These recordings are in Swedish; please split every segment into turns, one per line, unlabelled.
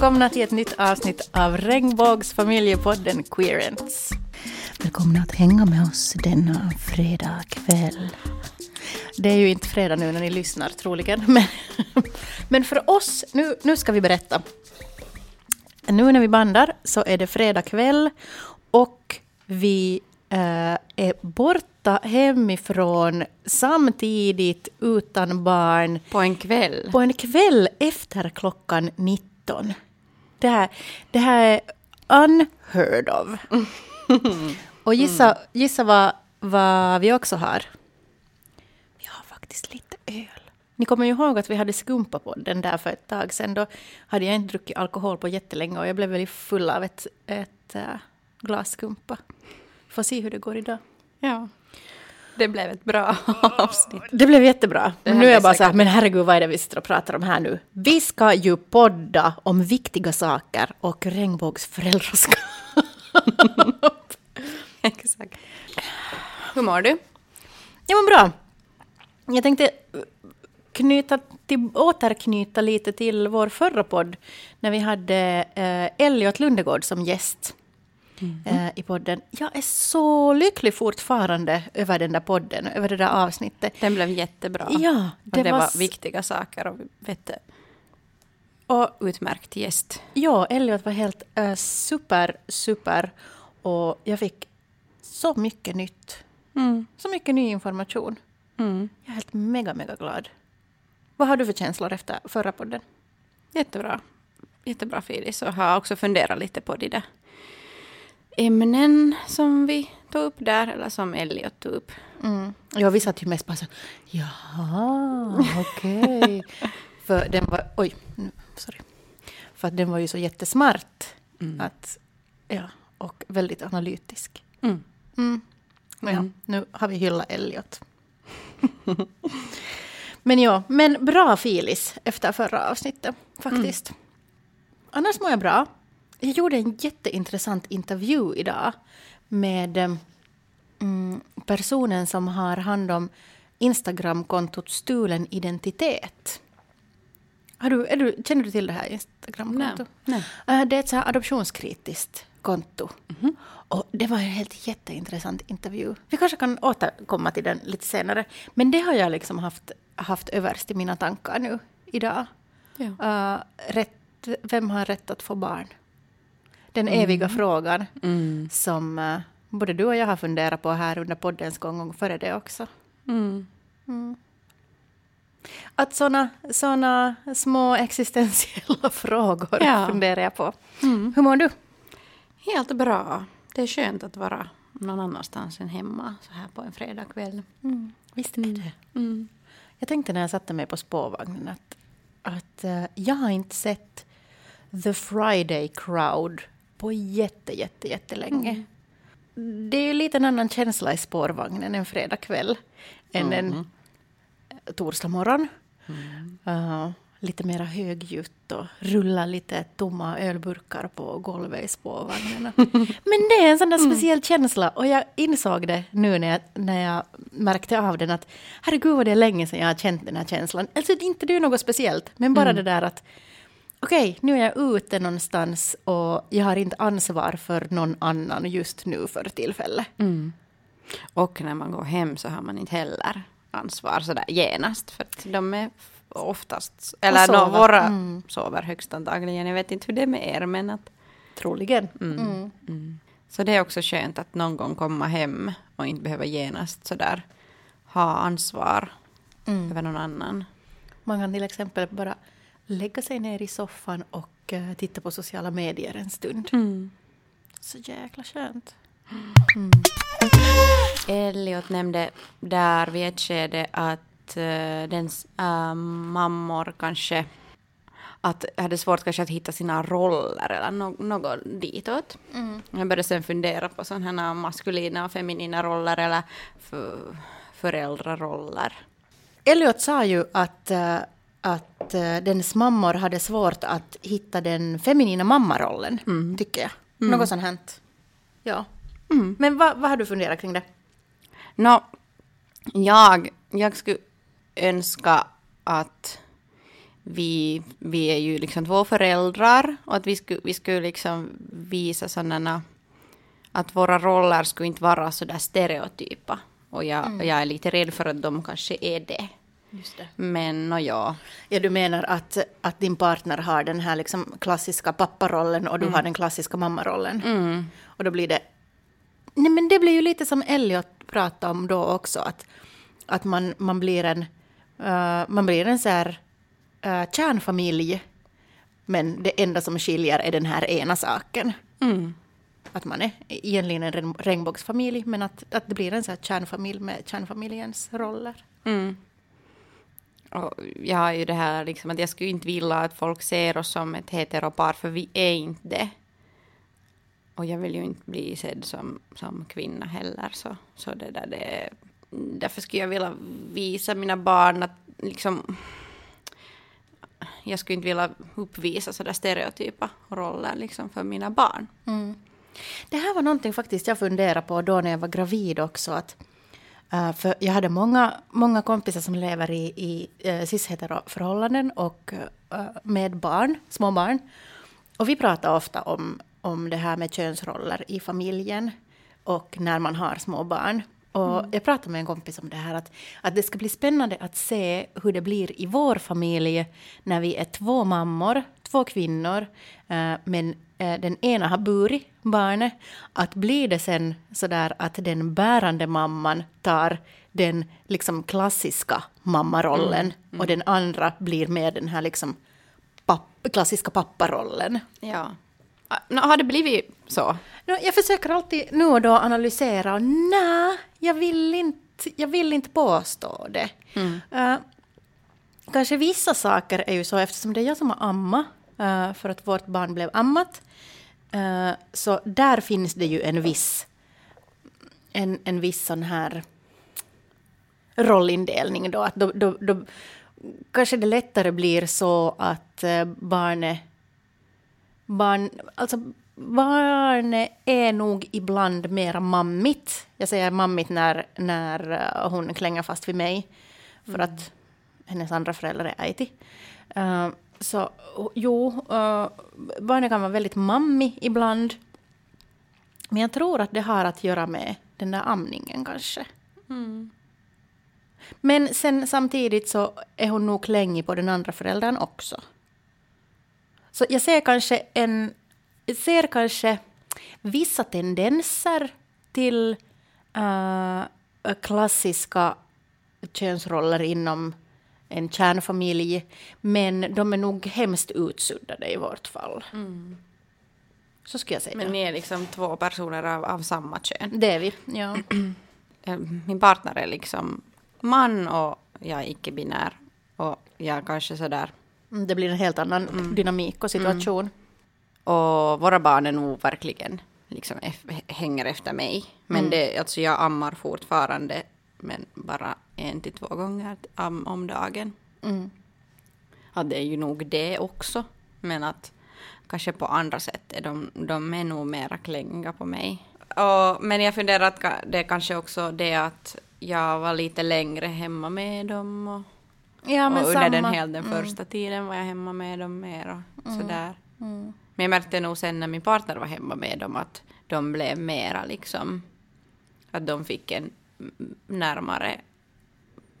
Välkomna till ett nytt avsnitt av Regnbågsfamiljepodden Queerents. Välkomna att hänga med oss denna fredag kväll. Det är ju inte fredag nu när ni lyssnar troligen, men, men för oss, nu, nu ska vi berätta. Nu när vi bandar så är det fredag kväll och vi eh, är borta hemifrån samtidigt utan barn.
På en kväll?
På en kväll efter klockan 19. Det här, det här är unheard of. Och gissa, gissa vad, vad vi också har? Vi har faktiskt lite öl. Ni kommer ju ihåg att vi hade skumpa på den där för ett tag sedan. Då hade jag inte druckit alkohol på jättelänge och jag blev väldigt full av ett, ett uh, glas skumpa. Får se hur det går idag.
Ja. Det blev ett bra avsnitt.
Det blev jättebra. Men nu är jag bara så här, men herregud vad är det vi sitter och pratar om här nu? Vi ska ju podda om viktiga saker och regnbågsföräldraskap.
Exakt. Hur mår du?
Ja men bra. Jag tänkte knyta till, återknyta lite till vår förra podd när vi hade eh, Elliot Lundegård som gäst. Mm. Eh, i podden. Jag är så lycklig fortfarande över den där podden, över det där avsnittet.
Den blev jättebra.
Ja,
det, och det var, var viktiga saker och vet och utmärkt gäst.
Ja, Elliot var helt uh, super, super. Och jag fick så mycket nytt. Mm. Så mycket ny information. Mm. Jag är helt mega, mega glad. Vad har du för känslor efter förra podden?
Jättebra. Jättebra Filis. Och har också funderat lite på det där ämnen som vi tog upp där, eller som Elliot tog upp.
Mm. Ja, vi satt ju mest bara så, jaha, okej. Okay. För den var, oj, nu, sorry. För att den var ju så jättesmart. Mm. Att, ja, och väldigt analytisk. Mm. Mm. Ja, mm. nu har vi hyllat Elliot. men ja, men bra filis efter förra avsnittet faktiskt. Mm. Annars mår jag bra. Jag gjorde en jätteintressant intervju idag med mm, personen som har hand om Instagramkontot Stulen identitet. Har du, du, känner du till det här Instagramkontot? Nej. Nej. Äh, det är ett så adoptionskritiskt konto. Mm -hmm. Och det var en helt jätteintressant intervju. Vi kanske kan återkomma till den lite senare. Men det har jag liksom haft, haft överst i mina tankar nu idag. Ja. Uh, rätt, vem har rätt att få barn? Den mm. eviga frågan mm. som uh, både du och jag har funderat på här under poddens gång och före det också. Mm. mm. Att såna, såna små existentiella frågor ja. funderar jag på. Mm. Hur mår du?
Helt bra. Det är skönt att vara någon annanstans än hemma så här på en fredagkväll.
Mm. Visst är det. Mm. Jag tänkte när jag satte mig på spårvagnen att, att uh, jag har inte sett The Friday Crowd på jätte, jätte, jättelänge. Mm. Det är ju lite en annan känsla i spårvagnen en fredagkväll än mm. en torsdag morgon. Mm. Uh, lite mera högljutt och rulla lite tomma ölburkar på golvet i spårvagnen. Men det är en sån där mm. speciell känsla och jag insåg det nu när jag, när jag märkte av den att herregud vad det är länge sedan jag har känt den här känslan. Alltså inte det är något speciellt men bara mm. det där att okej, nu är jag ute någonstans och jag har inte ansvar för någon annan just nu för tillfället. Mm.
Och när man går hem så har man inte heller ansvar sådär genast, för att de är oftast, eller no, våra mm. sover högst antagligen, jag vet inte hur det är med er, men att
Troligen.
Mm. mm. Mm. Så det är också skönt att någon gång komma hem och inte behöva genast sådär ha ansvar mm. över någon annan.
Man kan till exempel bara lägga sig ner i soffan och uh, titta på sociala medier en stund. Mm. Så jäkla skönt. Mm.
Elliot nämnde där vid ett skede att uh, dens uh, mammor kanske att hade svårt kanske att hitta sina roller eller no något ditåt. Mm. Jag började sen fundera på sådana maskulina och feminina roller eller föräldraroller.
Elliot sa ju att att uh, dens mammor hade svårt att hitta den feminina mammarollen, mm. tycker jag. Mm. Något sånt hänt. Ja. Mm. Men vad, vad har du funderat kring det?
Nå, jag, jag skulle önska att vi, vi är ju liksom två föräldrar och att vi skulle, vi skulle liksom visa sådana att våra roller skulle inte vara så där stereotypa. Och jag, mm. jag är lite rädd för att de kanske är det. Det. Men och ja.
Ja, du menar att, att din partner har den här liksom klassiska papparollen och du mm. har den klassiska mammarollen.
Mm.
Och då blir det... Nej, men det blir ju lite som Elliot pratade om då också, att, att man, man blir en, uh, man blir en så här, uh, kärnfamilj, men det enda som skiljer är den här ena saken.
Mm
att man är egentligen en regnbågsfamilj, men att, att det blir en så här kärnfamilj med kärnfamiljens roller.
Mm. Och jag har ju det här liksom att jag skulle inte vilja att folk ser oss som ett heteropar, för vi är inte det. Och jag vill ju inte bli sedd som, som kvinna heller, så, så det där det... Därför skulle jag vilja visa mina barn att liksom... Jag skulle inte vilja uppvisa sådär stereotypa roller liksom för mina barn.
Mm. Det här var någonting faktiskt jag funderade på då när jag var gravid också. Att, uh, för jag hade många, många kompisar som lever i, i uh, cis-hetero-förhållanden och uh, med barn, små barn. Och vi pratar ofta om, om det här med könsroller i familjen och när man har små barn. Och mm. Jag pratade med en kompis om det här, att, att det ska bli spännande att se hur det blir i vår familj när vi är två mammor, två kvinnor, eh, men eh, den ena har burit barnet. Att blir det sen sådär att den bärande mamman tar den liksom klassiska mammarollen mm. Mm. och den andra blir med den här liksom papp, klassiska papparollen.
Ja. Har det blivit så?
Jag försöker alltid nu och då analysera och nej, jag vill inte, jag vill inte påstå det.
Mm. Uh,
kanske vissa saker är ju så, eftersom det är jag som har amma, uh, för att vårt barn blev ammat, uh, så där finns det ju en viss, en, en viss sån här rollindelning då, att då, då, då kanske det lättare blir så att barnet barn, alltså barnet är nog ibland mera mammigt. Jag säger mammigt när, när hon klänger fast vid mig. För mm. att hennes andra förälder är äiti. Så jo, uh, barnet kan vara väldigt mammig ibland. Men jag tror att det har att göra med den där amningen kanske.
Mm.
Men sen samtidigt så är hon nog klängig på den andra föräldern också. Så jag ser kanske en ser kanske vissa tendenser till uh, klassiska könsroller inom en kärnfamilj, men de är nog hemskt utsuddade i vårt fall.
Mm.
Så skulle jag säga.
Men ni är liksom två personer av, av samma kön?
Det är vi, ja.
Eh, min partner är liksom man och jag är icke-binär. Och jag kanske sådär...
Mm, det blir en helt annan mm. dynamik och situation. Mm.
Och våra barn är nog verkligen liksom hänger efter mig. Men mm. det, alltså jag ammar fortfarande, men bara en till två gånger om dagen.
Mm.
Ja, det är ju nog det också. Men att kanske på andra sätt är de, de är nog mera klängiga på mig. Och, men jag funderar att det kanske också det att jag var lite längre hemma med dem. Och,
ja,
och under
samma.
den, hel, den mm. första tiden var jag hemma med dem mer och mm. sådär.
Mm.
Men jag märkte nog sen när min partner var hemma med dem att de blev mera liksom, att de fick en närmare,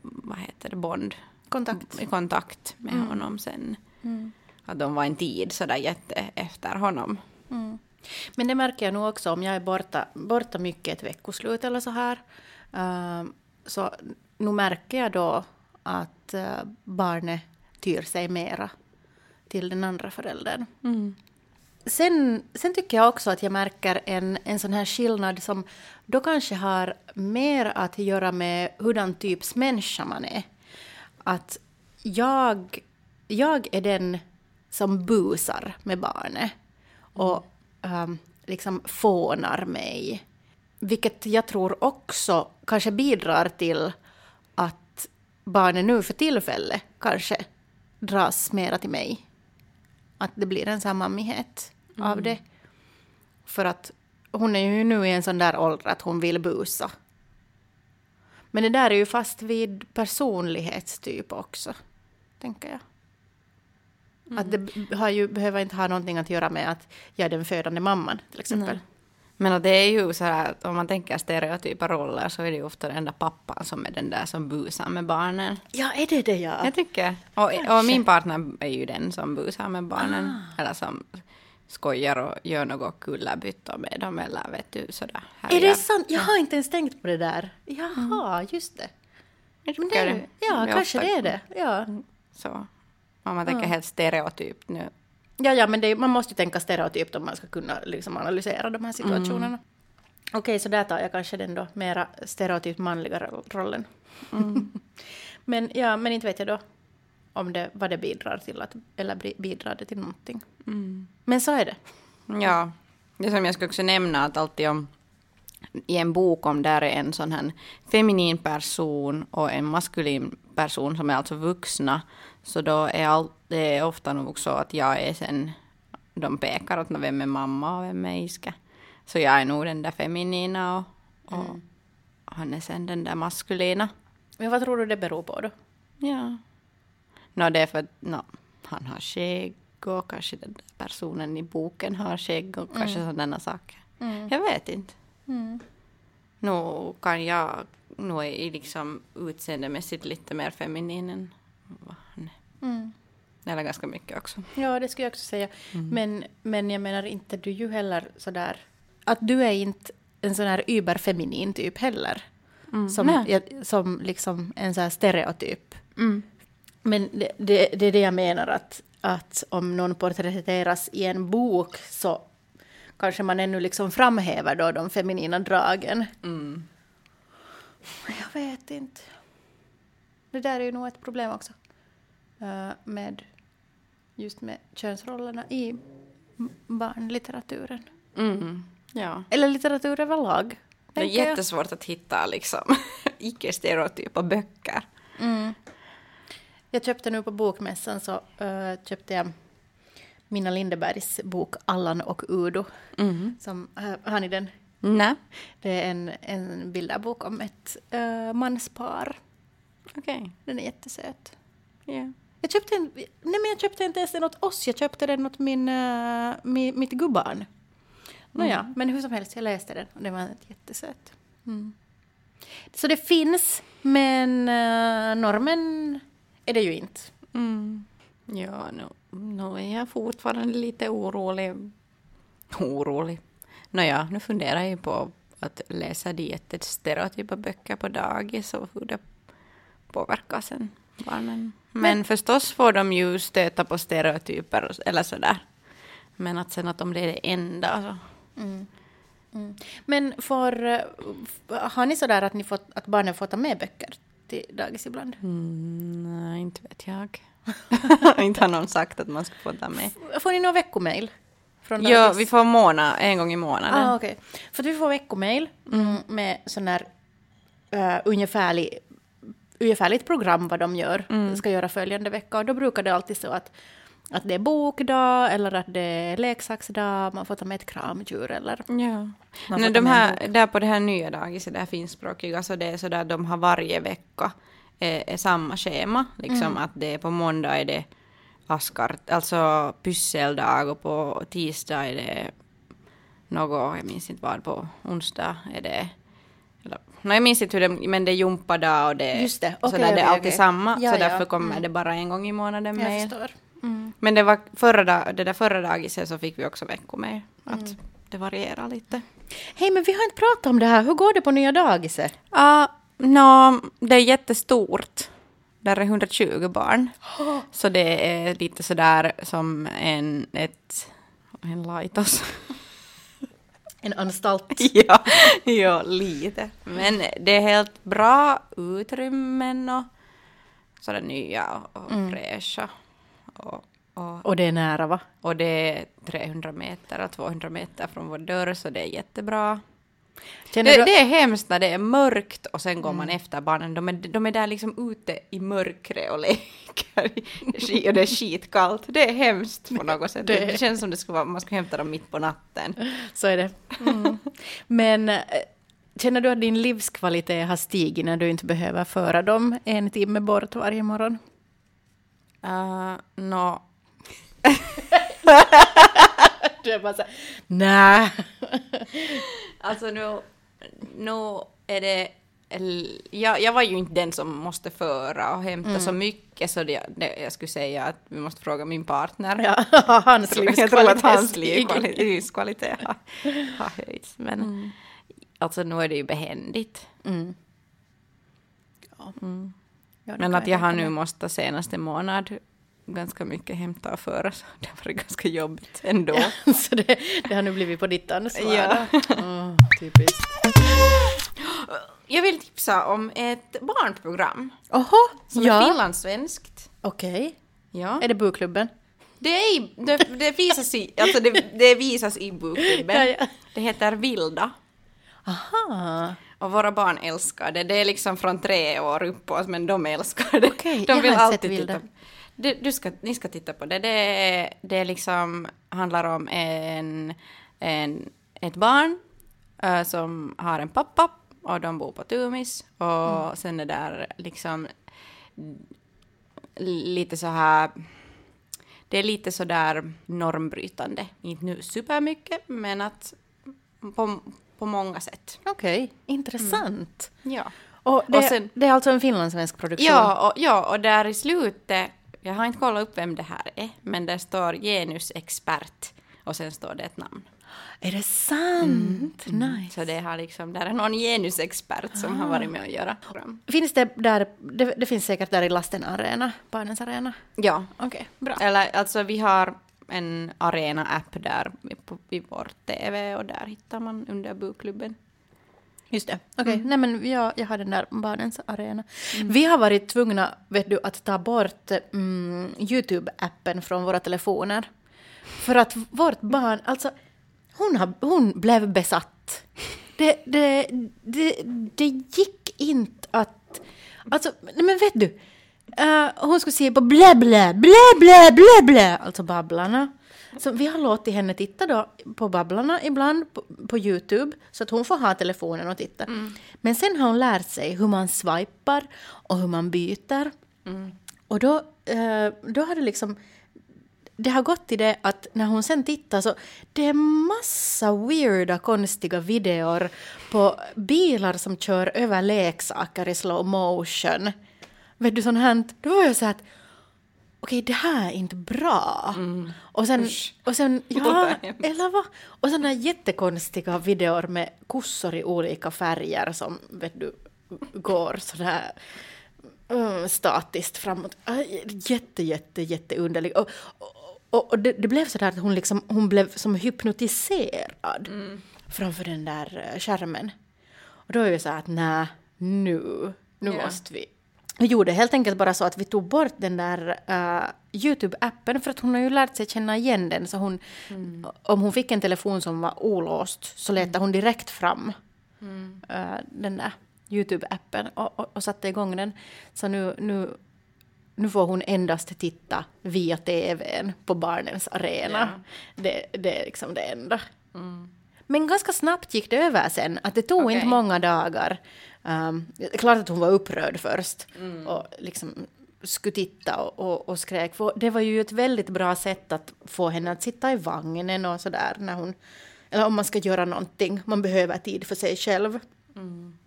vad heter det, bond.
Kontakt.
Kontakt med mm. honom sen.
Mm.
Att de var en tid sådär jätte efter honom.
Mm. Men det märker jag nog också om jag är borta, borta mycket ett veckoslut eller så här. Uh, så nu märker jag då att uh, barnet tyr sig mera till den andra föräldern.
Mm.
Sen, sen tycker jag också att jag märker en, en sån här skillnad som då kanske har mer att göra med hurdan typs människa man är. Att jag, jag är den som busar med barnet och um, liksom fånar mig. Vilket jag tror också kanske bidrar till att barnet nu för tillfället kanske dras mera till mig att det blir en mammighet mm. av det. För att hon är ju nu i en sån där ålder att hon vill busa. Men det där är ju fast vid personlighetstyp också, tänker jag. Att det har ju, behöver inte ha någonting att göra med att jag är den födande mamman till exempel.
Nej. Men det är ju så här att om man tänker stereotypa roller så är det ju ofta den där pappan som är den där som busar med barnen.
Ja, är det det ja?
Jag tycker. Och, och min partner är ju den som busar med barnen.
Ah.
Eller som skojar och gör något kullerbyttor med dem eller vet du sådär.
Är
härjar.
det sant? Jag har inte ens tänkt på det där. Jaha, just det.
Jag
Men det ja,
är
kanske
ofta
det är det. Ja,
Så. Om man tänker helt stereotypt nu.
Ja, ja men det, man måste ju tänka stereotypt om man ska kunna liksom analysera de här situationerna. Okej, så där tar jag kanske den då mera stereotypt manliga ro- rollen. men ja, men inte vet jag då om det, vad det bidrar till, att, eller bidrar det till någonting. Men så är det.
Ja, det som jag skulle också nämna att alltid om i en bok om där är en sån här feminin person och en maskulin person som är alltså vuxna, så då är all, det är ofta nog så att jag är sen, de pekar åt vem är mamma och vem är iska. Så jag är nog den där feminina och, och han är sen den där maskulina.
Men vad tror du det beror på då?
Ja. Nå, det är för att nå, han har skägg och kanske den där personen i boken har skägg och kanske sådana saker. Jag vet inte. Nu kan jag, nu är liksom utseendemässigt lite mer feminin än vad han är. Eller ganska mycket också.
Ja, det skulle jag också säga. Men, men jag menar inte du ju heller sådär... Att du är inte en sån här überfeminin typ heller. Som,
Nej.
jag, som liksom en sån här stereotyp. Men det, det, det är det jag menar att, att om någon porträtteras i en bok så kanske man ännu liksom framhäver då de feminina dragen.
Mm.
Jag vet inte. Det där är ju nog ett problem också. eh, med just med könsrollerna i barnlitteraturen.
Mm. Ja.
Eller litteratur överlag.
Det är
tänker jag.
jättesvårt att hitta liksom icke-stereotypa böcker.
Mm. Jag köpte nu på bokmässan så eh, köpte jag Minna Lindebergs bok Allan och Udo.
Mm.
Som, uh, har ni den?
Nej,
Det är en, en bilderbok om ett uh, manspar.
okej.
Den är jättesöt.
Ja.
Jag köpte, en, nej men jag köpte inte ens den åt oss, jag köpte den åt min, uh, mi, mitt gubbarn. Nåja, men hur som helst, jag läste den och den var jättesöt. Mm. Så det finns, men uh, normen är det ju inte.
Mm. Ja, nu, nu är jag fortfarande lite orolig. Orolig? Nåja, nu funderar jag ju på att läsa de jättestereotypa böcker på dagis och hur det påverkar sen barnen. Men,
Men-
förstås får de ju stöta på stereotyper eller sådär. Men att sen att om det är det enda så...
Men för, eh, har ni sådär att, ni får, att barnen får ta med böcker till dagis ibland?
Mm, nej, inte vet jag. inte har någon sagt att man ska få ta med.
Får ni någon veckomail? Från dagis?
Ja, vi får månad, en gång i månaden.
Ah, okej. För att vi får veckomail mm. med sån här uh, ungefärlig, ungefärligt program vad de gör, ska göra följande vecka. Och då brukar det alltid så att, att det är bokdag eller att det är leksaksdag, man får ta med ett kramdjur eller...
Ja. Nej, de här, där på det här nya dagiset, där finskspråkiga, så det är så där de har varje vecka är, är samma schema. Liksom att det är på måndag är det askart, alltså pysseldag och på tisdag är det något, jag minns inte vad, på onsdag är det eller, no, jag minns inte hur det, men det är jumpadag och det,
Just det,
så
okej,
där, det är alltid
okej.
samma,
Ja,
så
ja,
därför kommer
mm.
det bara en gång i månaden
förstår. Mm.
Men det var förra, dag, det där förra dagiset så fick vi också veckomail, att
Mm.
det varierar lite.
Hej, men vi har inte pratat om det här. Hur går det på nya dagiset?
Ja, nå, det är jättestort. Där är 120 barn. Så det är lite sådär som en, ett, en laitos.
En anstalt.
ja, ja, lite. Men det är helt bra utrymmen och sådär nya och fräscha. Och, och,
Och det är nära, va?
och det är 300 meter och 200 meter från vår dörr så det är jättebra. Det,
du,
det är hemskt när det är mörkt och sen går man efter barnen. De är, de är där liksom ute i mörkret och leker. och det är skitkallt. Det är hemskt på något sätt. Det,
Det-
känns som det skulle vara, man skulle hämta dem mitt på natten.
så är det. Mm. Men eh, känner du att din livskvalitet har stigit när du inte behöver föra dem en timme bort varje morgon?
Uh, nå,
du är bara såhär, nej.
Alltså nu, nu är det... Jag, jag var ju inte den som måste föra och hämta så mycket så det, det, jag skulle säga att vi måste fråga min partner.
Ja, hans
att hans
livskvalitet
livskvalitet, livskvalitet har, har höjts. Men alltså nu är det ju behändigt.
Mm. Ja. Ja, det
Men att jag har nu måste senaste månad ganska mycket hämta och föra så det varit ganska jobbigt ändå.
Så det, det har nu blivit på ditt ansvar.
Ja.
Åh, typiskt.
Jag vill tipsa om ett barnprogram
Oho,
som är
ja.
finlandssvenskt.
Okej.
Ja.
Är det Bokklubben?
Det, är i, det, det, visas i, alltså det, det visas i bokklubben.
Ja, ja.
Det heter Vilda.
Aha.
Och våra barn älskar det. Det är liksom från tre år uppåt, men de älskar det.
Okej,
de vill alltid
Vilda.
titta. Du, du ska, ni ska titta på det. Det, är, det liksom, handlar om en, en, ett barn eh, som har en pappa och de bor på Tumis. Och
Mm.
sen är där liksom lite så här... Det är lite så där normbrytande. Inte nu supermycket, men att på, på många sätt.
Okej, intressant.
Ja.
Och, det,
Och sen-
det är alltså en finlandssvensk produktion?
Ja och, ja, och där i slutet, jag har inte kollat upp vem det här är, men där står genusexpert och sen står det ett namn.
Är det sant? Nice.
Så det, har liksom, där är någon genusexpert som har varit med att göra.
Finns det där, det, det finns säkert där i Lasten Arena, Barnens Arena?
Ja,
Okej, bra.
eller alltså vi har en arena-app där i vår TV och där hittar man under bokklubben.
Just det. Okej, nej men jag, jag har den där Barnens Arena. Vi har varit tvungna, vet du, att ta bort mm, Youtube-appen från våra telefoner. För att vårt barn, alltså, hon, har, hon blev besatt. Det, det, det, det gick inte att... Alltså, nej men vet du. eh, hon skulle se på blä, blä, blä, blä, blä, blä, alltså Babblarna. Så vi har låtit henne titta då på Babblarna ibland på, på Youtube, så att hon får ha telefonen och titta. Men sen har hon lärt sig hur man swipar och hur man byter. Och då, eh, då har det liksom det har gått till det att när hon sen tittar så det är massa weirda konstiga videor på bilar som kör över leksaker i slow motion. Vet du sånt här? Då var jag så att okej det här är inte bra. Och sen, och sen ja, eller vad? Och sådana jättekonstiga videor med kossor i olika färger som vet du går sådär mm, statiskt framåt. Jätte, jätte, jätte underlig. Och, och, och det, det blev så där att hon, liksom, hon blev som hypnotiserad framför den där eh, skärmen. Och då är vi så att nej, nu, nu
Ja.
måste vi. Vi gjorde helt enkelt bara så att vi tog bort den där eh, Youtube-appen för att hon har ju lärt sig känna igen den. Så hon, om hon fick en telefon som var olåst så letade hon direkt fram eh, den där Youtube-appen och, och, och satte igång den. Så nu, nu, nu får hon endast titta via TVn på barnens arena. Det, det är liksom det enda. Men ganska snabbt gick det över sen. Att det tog
Okej.
inte många dagar. Um, klart att hon var upprörd först.
Mm.
Och liksom skulle titta och, och, och skrek. För det var ju ett väldigt bra sätt att få henne att sitta i vagnen och sådär. När hon, eller om man ska göra någonting. Man behöver tid för sig själv.
Mm.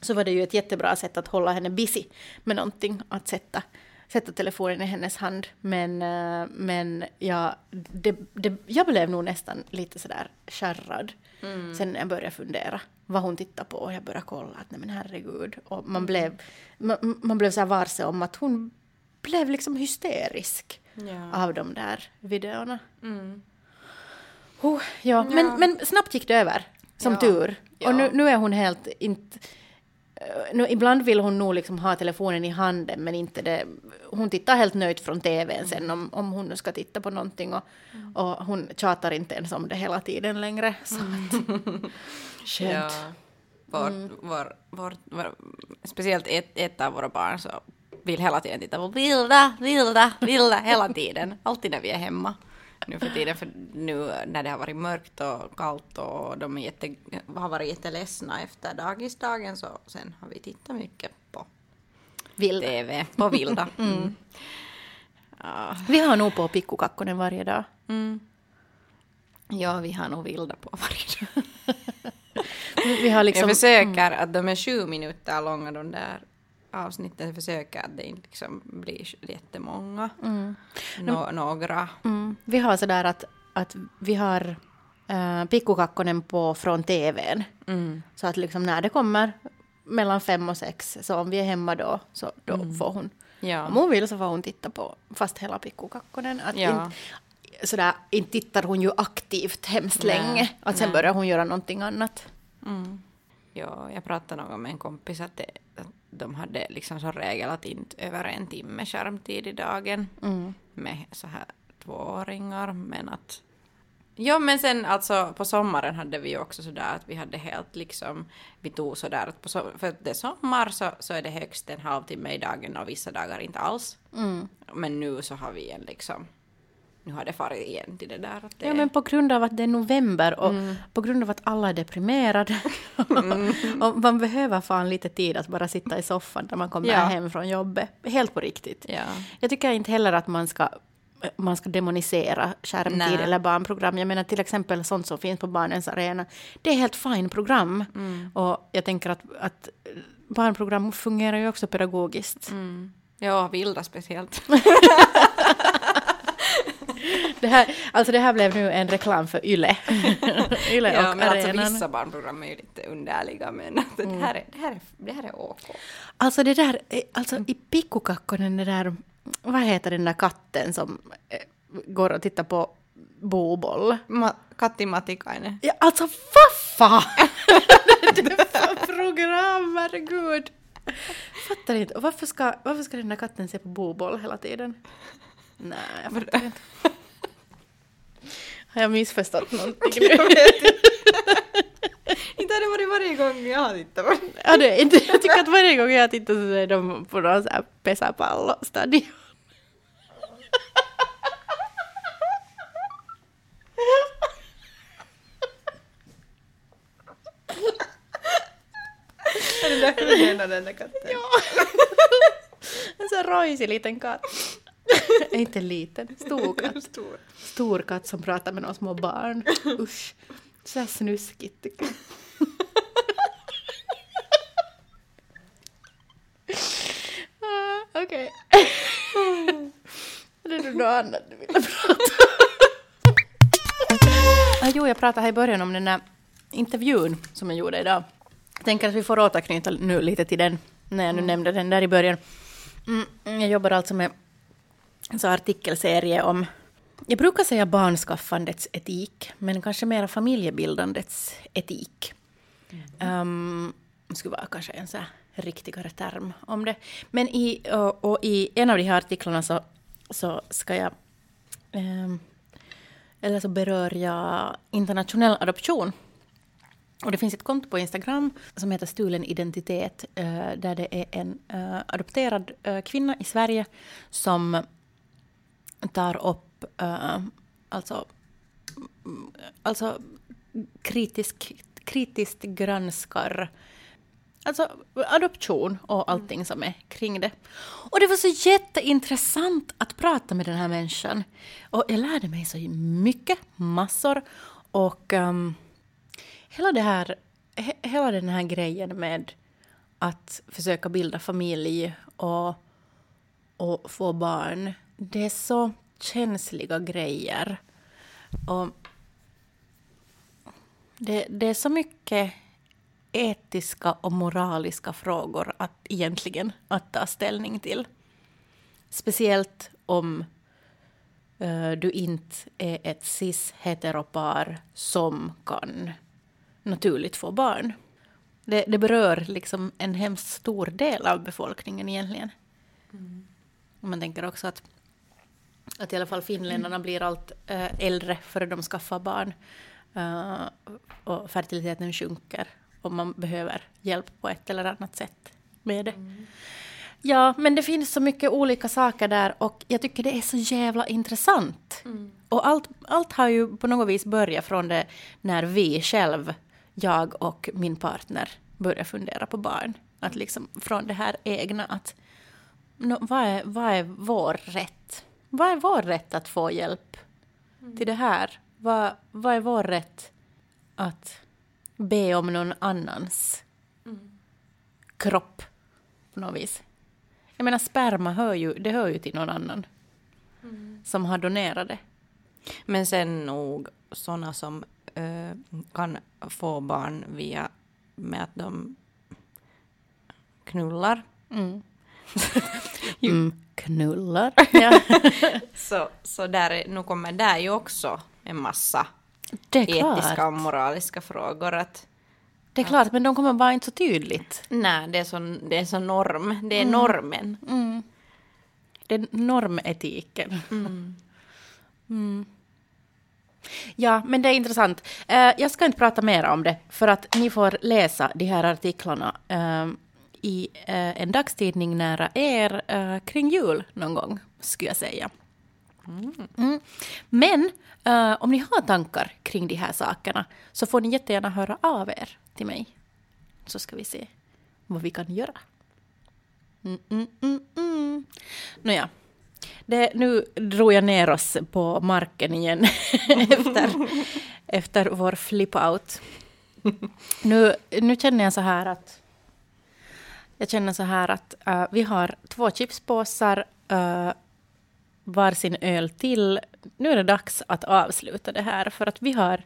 Så var det ju ett jättebra sätt att hålla henne busy med någonting. Att sätta, sätta telefonen i hennes hand. Men, eh, men ja, det, det, jag blev nog nästan lite sådär skärrad. Sen när jag började fundera vad hon tittar på och jag började kolla att nej men herregud. Och man blev, man, man blev så varse om att hon blev liksom hysterisk
Ja.
av de där videorna.
Mm.
Oh, ja. Men, men snabbt gick det över, som
Ja.
tur.
Ja.
Och nu, nu är hon helt inte... Nu, ibland vill hon nog liksom ha telefonen i handen, men inte det. Hon tittar helt nöjt från TVn sen om, om hon nu ska titta på någonting. Och, och hon tjatar inte ens om det hela tiden längre. Så att, skönt.
Ja. Vår, vår, vår, vår, speciellt ett, ett av våra barn så vill hela tiden titta på vilda, vilda, vilda hela tiden. Alltid när vi är hemma. Nu för tiden, för nu när det har varit mörkt och kallt och de är jätte, har varit jätteledsna efter dagisdagen så sen har vi tittat mycket på
Vill.
TV, på vilda. Mm. Ja.
Vi har nog på pikkukakkonen varje dag.
Mm. Ja, vi har nog vilda på varje dag.
Vi har liksom...
Jag försöker att de är sju minuter långa de där avsnitten. Försöker att det inte liksom blir jättemånga.
Mm.
Nå- några.
Mm. Vi har sådär att, att vi har uh, pikkukakkonen på från TVn.
Mm.
Så att liksom när det kommer mellan fem och sex, så om vi är hemma då, så då får hon.
Ja.
Om hon vill så får hon titta på fast hela pikkukakkonen. Att
Ja.
inte, sådär, inte tittar hon ju aktivt hemskt
Nej,
länge. Att sen
nej.
börjar hon göra någonting annat.
Mm. Ja, jag pratade någon gång med en kompis att, det, att de hade liksom som regel att inte över en timme skärmtid i dagen
Mm.
med så här tvååringar. Men att... Ja, men sen alltså på sommaren hade vi ju också sådär att vi hade helt liksom, vi tog sådär att på so för att det är sommar så, så är det högst en halvtimme i dagen och vissa dagar inte alls.
Mm.
Men nu så har vi en liksom, nu har det farit igen till det där att det
Ja, men på grund av att det är november och
Mm.
på grund av att alla är deprimerade. och man behöver fan lite tid att bara sitta i soffan när man kommer
Ja.
hem från jobbet. Helt på riktigt.
Ja.
Jag tycker inte heller att man ska man ska demonisera skärmtid eller barnprogram. Jag menar till exempel sånt som finns på Barnens arena. Det är helt fine program.
Mm.
Och jag tänker att, att barnprogram fungerar ju också pedagogiskt.
Mm. Ja, vilda speciellt.
Det, här, alltså det här blev nu en reklam för Yle. Yle
Ja,
och
men alltså
arenan.
vissa barnprogram är ju lite underliga men att det, här är, det, här är, det här är OK.
Alltså det där, eh, alltså i Pikkukakkonen, det där, vad heter den där katten som eh, går och tittar på boboll?
Ma- Katti Matikainen.
Ja, alltså vad fan! det är för program, herregud! Fattar inte. Och varför ska, varför ska den där katten se på boboll hela tiden? Nej, jag fattar inte. Har jag missförstått någonting nu?
Inte har det varit varje gång jag har tittat på.
Ja, det är inte. Jag tycker att varje gång jag tittar så är de på någon sån här pesäpallostadion.
Är det därför du menar den där katten?
Ja. En sån rojsig liten katt. Inte liten, stor katt.
Stor.
Stor katt som pratar med några små barn. Usch. Så här snuskigt tycker jag. Ah, Okej. Är det något annat du ville prata ah, jo, jag pratade här i början om den där intervjun som jag gjorde idag. Jag tänker att vi får återknyta nu lite till den, när jag nu nämnde den där i början. Mm, jag jobbar alltså med så artikelserie om, jag brukar säga barnskaffandets etik, men kanske mera familjebildandets etik. Um, det skulle vara kanske en så här riktigare term om det. Men i, och, och i en av de här artiklarna så, så ska jag, Um, eller så berör jag internationell adoption. Och det finns ett konto på Instagram som heter Stulen identitet, eh, där det är en eh, adopterad eh, kvinna i Sverige som tar upp, eh, alltså, mm, alltså kritisk, kritiskt granskar Alltså adoption och allting som är kring det. Och det var så jätteintressant att prata med den här människan. Och jag lärde mig så mycket, massor. Och um, hela, det här, he, hela den här grejen med att försöka bilda familj och, och få barn. Det är så känsliga grejer. Och det, det är så mycket etiska och moraliska frågor att egentligen att ta ställning till. Speciellt om eh, du inte är ett cis-heteropar som kan naturligt få barn. Det, det berör liksom en hemskt stor del av befolkningen egentligen. Och Man tänker också att, att i alla fall finländarna blir allt eh, äldre före de skaffar barn. Eh, och fertiliteten sjunker och man behöver hjälp på ett eller annat sätt med det. Ja, men det finns så mycket olika saker där och jag tycker det är så jävla intressant. Och allt, allt har ju på något vis börjat från det när vi själv, jag och min partner, började fundera på barn. Att liksom från det här egna att nå, vad, är, vad är vår rätt? Vad är vår rätt att få hjälp till det här? Vad, vad är vår rätt att be om någon annans kropp på något vis? Jag menar sperma hör ju, det hör ju till någon annan som har donerat det.
Men sen nog sådana som eh, kan få barn via med att de knullar.
Mm. Mm, knullar. ja.
Så, så där, är- nu kommer där ju också en massa etiska och moraliska frågor. Att,
Det är klart, men de kommer bara inte så tydligt.
nej, det är så, det är så norm. Det är normen.
Mm. Det är normetiken. Mm. Ja, men det är intressant. Eh, jag ska inte prata mer om det, för att ni får läsa de här artiklarna eh, i eh, en dagstidning nära er eh, kring jul någon gång, skulle jag säga. Mm. Men eh, om ni har tankar kring de här sakerna så får ni jättegärna höra av er till mig. Så ska vi se vad vi kan göra. Mm, mm, mm, mm. Nåja. Det, nu drog jag ner oss på marken igen efter, efter vår flip-out. Nu, nu känner jag så här att jag känner så här att eh, vi har två chipspåsar, uh, varsin öl till. Nu är det dags att avsluta det här för att vi har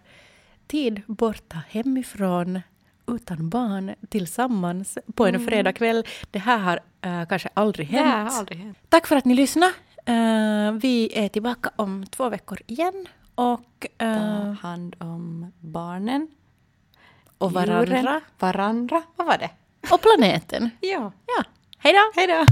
tid borta hemifrån utan barn tillsammans på en fredagkväll. Det här har eh, kanske aldrig
Det
hänt.
har aldrig hänt.
Tack för att ni lyssnade. Eh, vi är tillbaka om två veckor igen. Och,
Ta
eh,
hand om barnen.
och varandra.
djuren, Varandra. Vad var det?
Och planeten.
ja.
ja. Hej då.
Hej då.